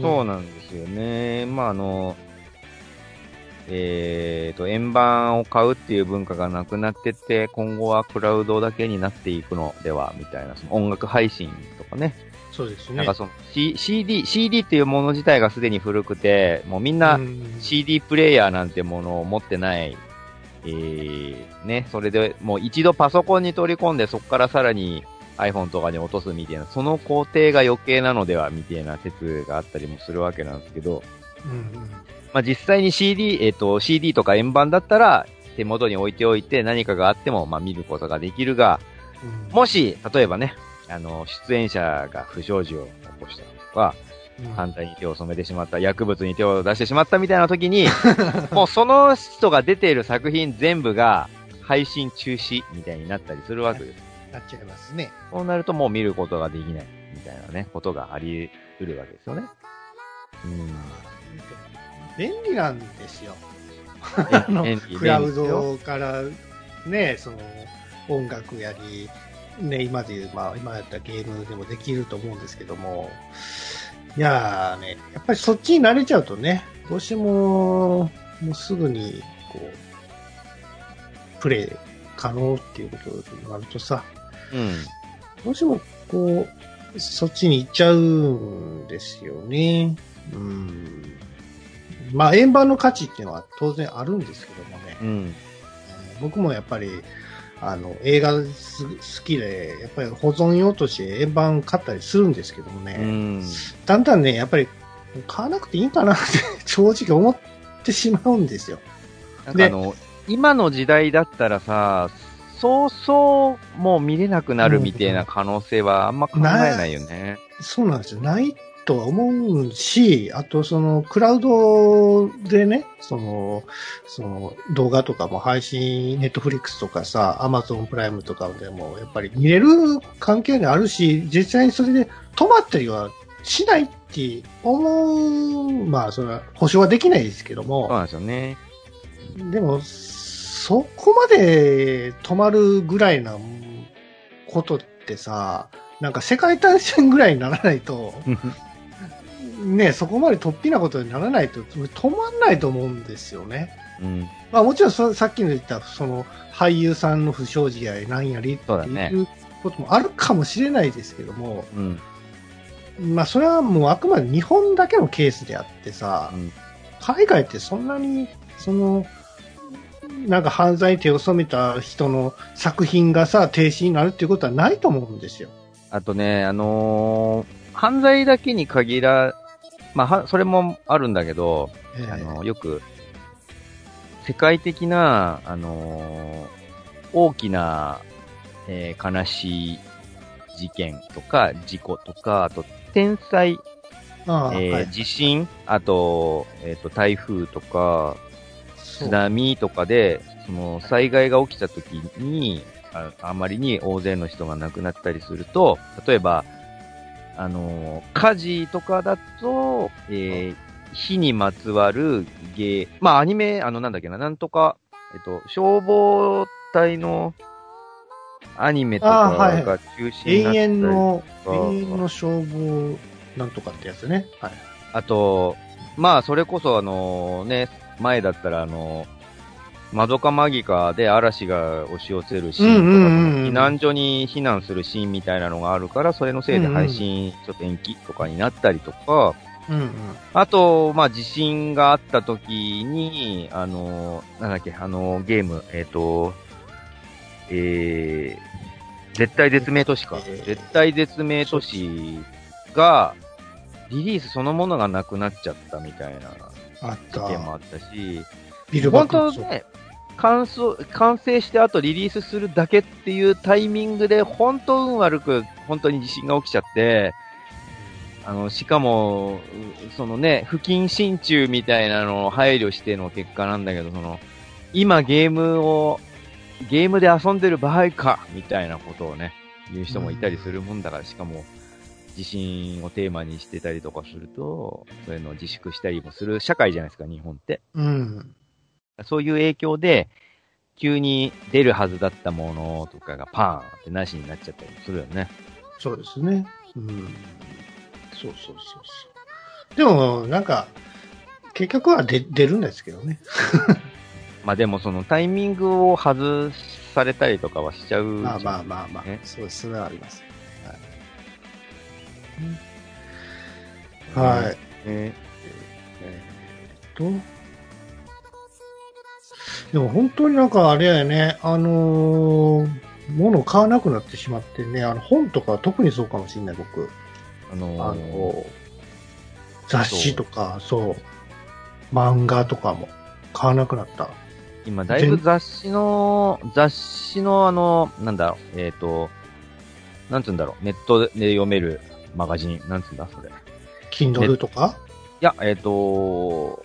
そうなんですよね。まあ、あの、えーと、円盤を買うっていう文化がなくなってって、今後はクラウドだけになっていくのでは、みたいな、その音楽配信とかね。そうですね。なんかその、C、CD、CD っていうもの自体がすでに古くて、もうみんなうん CD プレイヤーなんてものを持ってない、えー、ね、それでもう一度パソコンに取り込んで、そこからさらに iPhone とかに落とすみたいな、その工程が余計なのでは、みたいな説があったりもするわけなんですけど、うんうんまあ、実際に CD、えっ、と、CD とか円盤だったら、手元に置いておいて何かがあっても、まあ、見ることができるが、うんもし、例えばね、あの、出演者が不祥事を起こしたとか、うん反対に手を染めてしまった、薬物に手を出してしまったみたいな時に、もうその人が出ている作品全部が配信中止みたいになったりするわけです。なっちゃいますね。そうなるともう見ることができないみたいなね、ことがあり得るわけですよね。うん。便利なんですよ。あのクラウドからね、その音楽やり、ね、今でいう、まあ、今やったらゲームでもできると思うんですけども、いやーね、やっぱりそっちに慣れちゃうとね、どうしても、もうすぐに、こう、プレイ可能っていうことになるとさ、うん。どうしても、こう、そっちに行っちゃうんですよね。うん。まあ、円盤の価値っていうのは当然あるんですけどもね。うん。僕もやっぱり、あの、映画す好きで、やっぱり保存用として円盤買ったりするんですけどもね。うん。だんだんね、やっぱり、買わなくていいかなって 正直思ってしまうんですよ。なんかあの、今の時代だったらさ、そうそうもう見れなくなるみたいな可能性はあんま考えないよね。そうなんですよ。ないとは思うし、あとそのクラウドでね、その、その動画とかも配信、ネットフリックスとかさ、アマゾンプライムとかでもやっぱり見れる環境にあるし、実際にそれで止まったりはしないって思う、まあそれは保証はできないですけどそうも、なんですよね。でも、そこまで止まるぐらいなことってさ、なんか世界大戦ぐらいにならないと、ね、そこまで突飛なことにならないと止まんないと思うんですよね。うん。まあもちろんそさっきの言ったその俳優さんの不祥事やなんやりっていうこともあるかもしれないですけども、うん。まあそれはもうあくまで日本だけのケースであってさ、うん海外ってそんなにそのなんか犯罪に手を染めた人の作品がさ停止になるっていうことはないと思うんですよ。あとね、あのー犯罪だけに限ら、まあ、はそれもあるんだけど、ええあの、よく、世界的な、あのー大きな、えー悲しい事件とか、事故とか、あと、天災、ああ、えーはい。地震、あと、えっ、と、台風とか、津波とかで、その、災害が起きた時に、ああまりに大勢の人が亡くなったりすると、例えば、あのー火事とかだと、えー火にまつわる芸、まあ、アニメ、あの、なんだっけな、なんとか、えっと、消防隊のアニメとかが中心にな永ったり遠の、とか永遠の消防なんとかってやつね。はい。あと、まあ、それこそあのね、前だったらあの、マドカマギカで嵐が押し寄せるシーンとか、避難所に避難するシーンみたいなのがあるから、それのせいで配信ちょっと延期とかになったりとか、うんうん。あと、まあ、地震があった時に、あの、なんだっけ、あの、ゲーム、えっ、と、えー、絶対絶命都市か。えー絶対絶命都市が、リリースそのものがなくなっちゃったみたいなあった事件もあったし、ビルバ本ック。当ね、完走完成してあとリリースするだけっていうタイミングで、本当運悪く、本当に地震が起きちゃって、あの、しかも、うそのね、不謹慎中みたいなのを配慮しての結果なんだけど、その、今ゲームを、ゲームで遊んでる場合か、みたいなことをね、言う人もいたりするもんだから、しかも、地震をテーマにしてたりとかすると、そういうのを自粛したりもする社会じゃないですか、日本って。うん。そういう影響で、急に出るはずだったものとかがパーンってなしになっちゃったりもするよね。そうですね。うん。そうそうそうそう。でも、なんか、結局は出出るんですけどね。まあでもそのタイミングを外されたりとかはしちゃう。まあまあまあまあね。そうです。それはあります。はい。はい。ねえーっと。でも本当になんかあれやよね、あのー物を買わなくなってしまってね、あの本とか特にそうかもしれない、僕。あのあーの雑誌とか、そう、漫画とかも買わなくなった。今だいぶ雑誌の、雑誌のあの、なんだろう、えっ、と、なんつうんだろう、ネットで読めるマガジン、なんつうんだ、それ。い Kindle とか？や、えっ、と、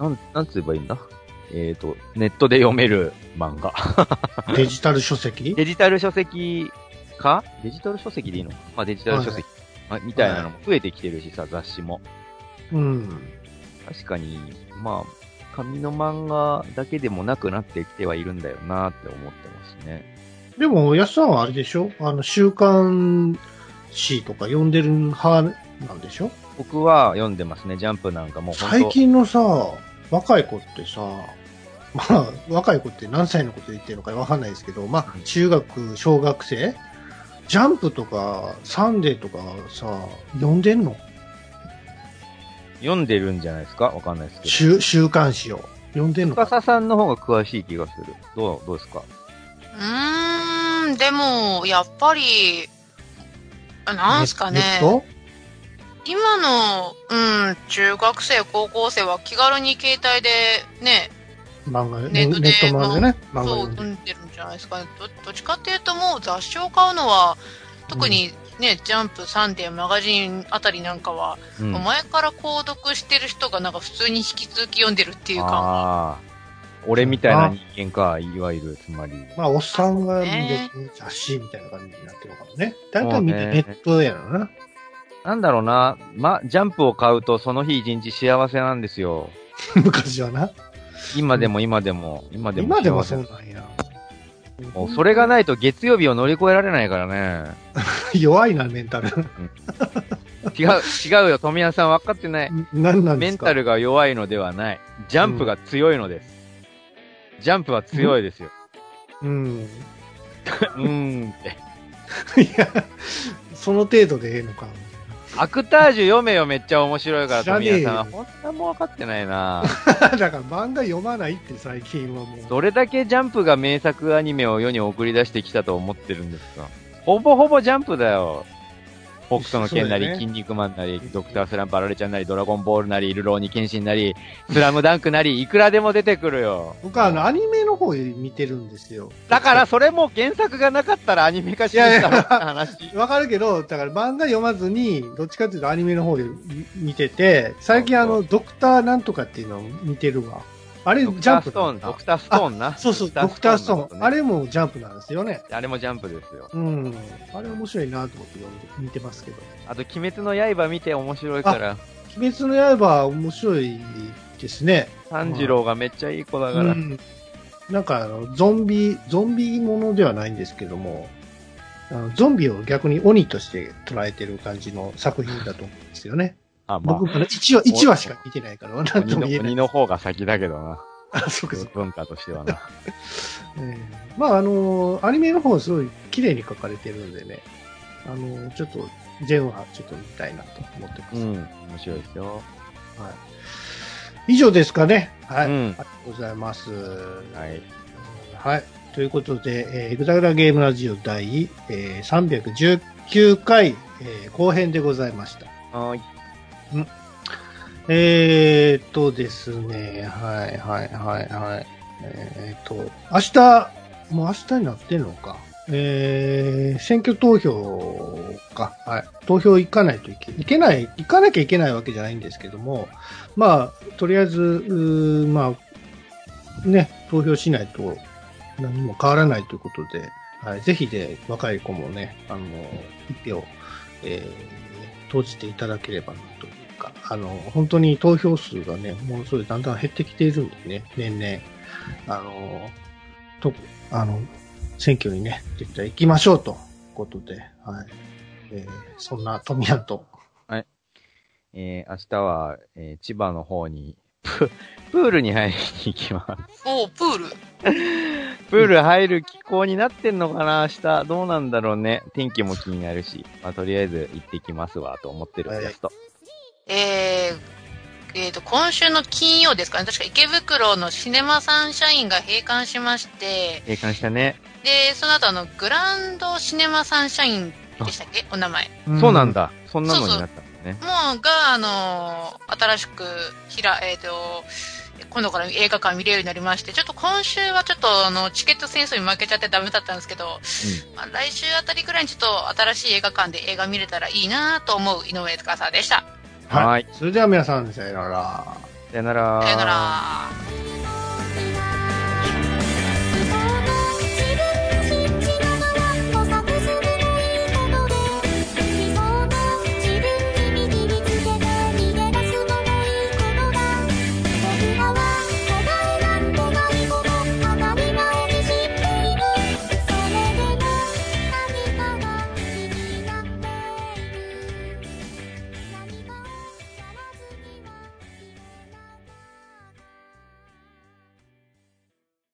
なん、なんつ言えばいいんだ？えっ、と、ネットで読める漫画。デジタル書籍？デジタル書籍か？デジタル書籍でいいの？まあデジタル書籍、まあみたいなのも増えてきてるしさ、雑誌も。うん。確かに、まあ、紙の漫画だけでもなくなってきてはいるんだよなって思ってますね。でも、安さんはあれでしょ？あの、週刊誌とか読んでる派なんでしょ？僕は読んでますね、ジャンプなんかも最近のさ、若い子ってさ、まあ、若い子って何歳のこと言ってるのかわかんないですけど、まあ、中学、小学生？ジャンプとか、サンデーとかさ、読んでんの？読んでるんじゃないですか？わかんないですけど。週週刊誌を。読んでんのか？深ささんの方が詳しい気がする。どう、どうですか？うーん、でも、やっぱり、あなんすかね。ネット？今の、うん、中学生、高校生は気軽に携帯でね、漫画、ネットでネット漫画でね。漫画そう、読んでるんじゃないですかね。どどっちかっていうともう雑誌を買うのは、特にね、ジャンプ、サンデー、マガジンあたりなんかは、うん。前から購読してる人がなんか普通に引き続き読んでるっていうか、ああ。俺みたいな人間か、いわゆる、つまり。まあ、おっさんが見ねる雑誌みたいな感じになってるのかもね。大体みんなネットやろな。なんだろうな、ま、ジャンプを買うとその日一日幸せなんですよ。昔はな。今でも今でも、今でも今でもそうなんや。もうそれがないと月曜日を乗り越えられないからね。弱いな、メンタル。違う、違うよ、富谷さん分かってない。何なんですか？メンタルが弱いのではない。ジャンプが強いのです。ジャンプは強いですよ。うん。う ーんって。いや、その程度でええのか。アクタージュ読めよ、めっちゃ面白いから、富谷さんは。ほんともう分かってないな だから漫画読まないって最近はもう。どれだけジャンプが名作アニメを世に送り出してきたと思ってるんですか？ほぼほぼジャンプだよ。北斗の剣なり、ね筋肉マンなり、ドクタースランプ、あられちゃんなり、ドラゴンボールなり、ルローニケンシンなり、スラムダンクなり、いくらでも出てくるよ。僕はあの、アニメの方見てるんですよ。だから、それも原作がなかったらアニメ化してた話。わかるけど、だから漫画読まずに、どっちかっていうとアニメの方で見てて、最近あの、ドクターなんとかっていうのを見てるわ。あれ、ジドクャンターストーン、ドクターストーンな。そうそう、ドクターストーン。あれもジャンプなんですよね。あれもジャンプですよ。うん。あれ面白いなと思って見てますけど。あと、鬼滅の刃見て面白いから、鬼滅の刃面白いですね。炭治郎がめっちゃいい子だから。うん。なんかあの、ゾンビ、ゾンビものではないんですけども、あのゾンビを逆に鬼として捉えてる感じの作品だと思うんですよね。あ、まあ僕、まだ1話、一話しか見てないから、なんとも言えない。鬼の方が先だけどな。あ、そうかそうか。文化としてはな。ええまあ、あの、アニメの方すごい綺麗に描かれてるんでね、あの、ちょっと、全話ちょっと見たいなと思ってます。うん、面白いですよ。はい。以上ですかね。はい。うんありがとうございます。はい。はい。ということで、えー、グダグダゲームラジオ第、えー、319回、えー後編でございました。はーい。えーっとですね、はいはいはいはい。えーっと、明日、もう明日になってんのか。えー、選挙投票か。はい。投票行かないといけ、いけない、行かなきゃいけないわけじゃないんですけども、まあ、とりあえず、まあ、ね、投票しないと何も変わらないということで、はい。ぜひで、若い子もね、あの、一票、えー、投じていただければなというか、あの、本当に投票数がね、ものすごいだんだん減ってきているんでね、年々、あの、と、あの、選挙にね、絶対行きましょうということで、はい。えー、そんな富谷と、えー、明日は、えー千葉の方に、プ、プールに入りに行きます。おうプール。プール入る気候になってんのかな？明日。どうなんだろうね。天気も気になるし。まあ、とりあえず行ってきますわ、と思ってるはいやつと。えー、えーと、今週の金曜ですかね。確か池袋のシネマサンシャインが閉館しまして、閉館したね。で、その後あの、グランドシネマサンシャインでしたっけ？お名前。そうなん。だ。そんなのになったんだね。もう、が、あのー新しく、ひら、えっ、と、今度から映画館見れるようになりまして、ちょっと今週はちょっとあの、チケット戦争に負けちゃってダメだったんですけど、まあ、来週あたりぐらいにちょっと新しい映画館で映画見れたらいいなと思う井上司でした。はい。はいそれでは皆さん、さよなら。さよなら。さよなら。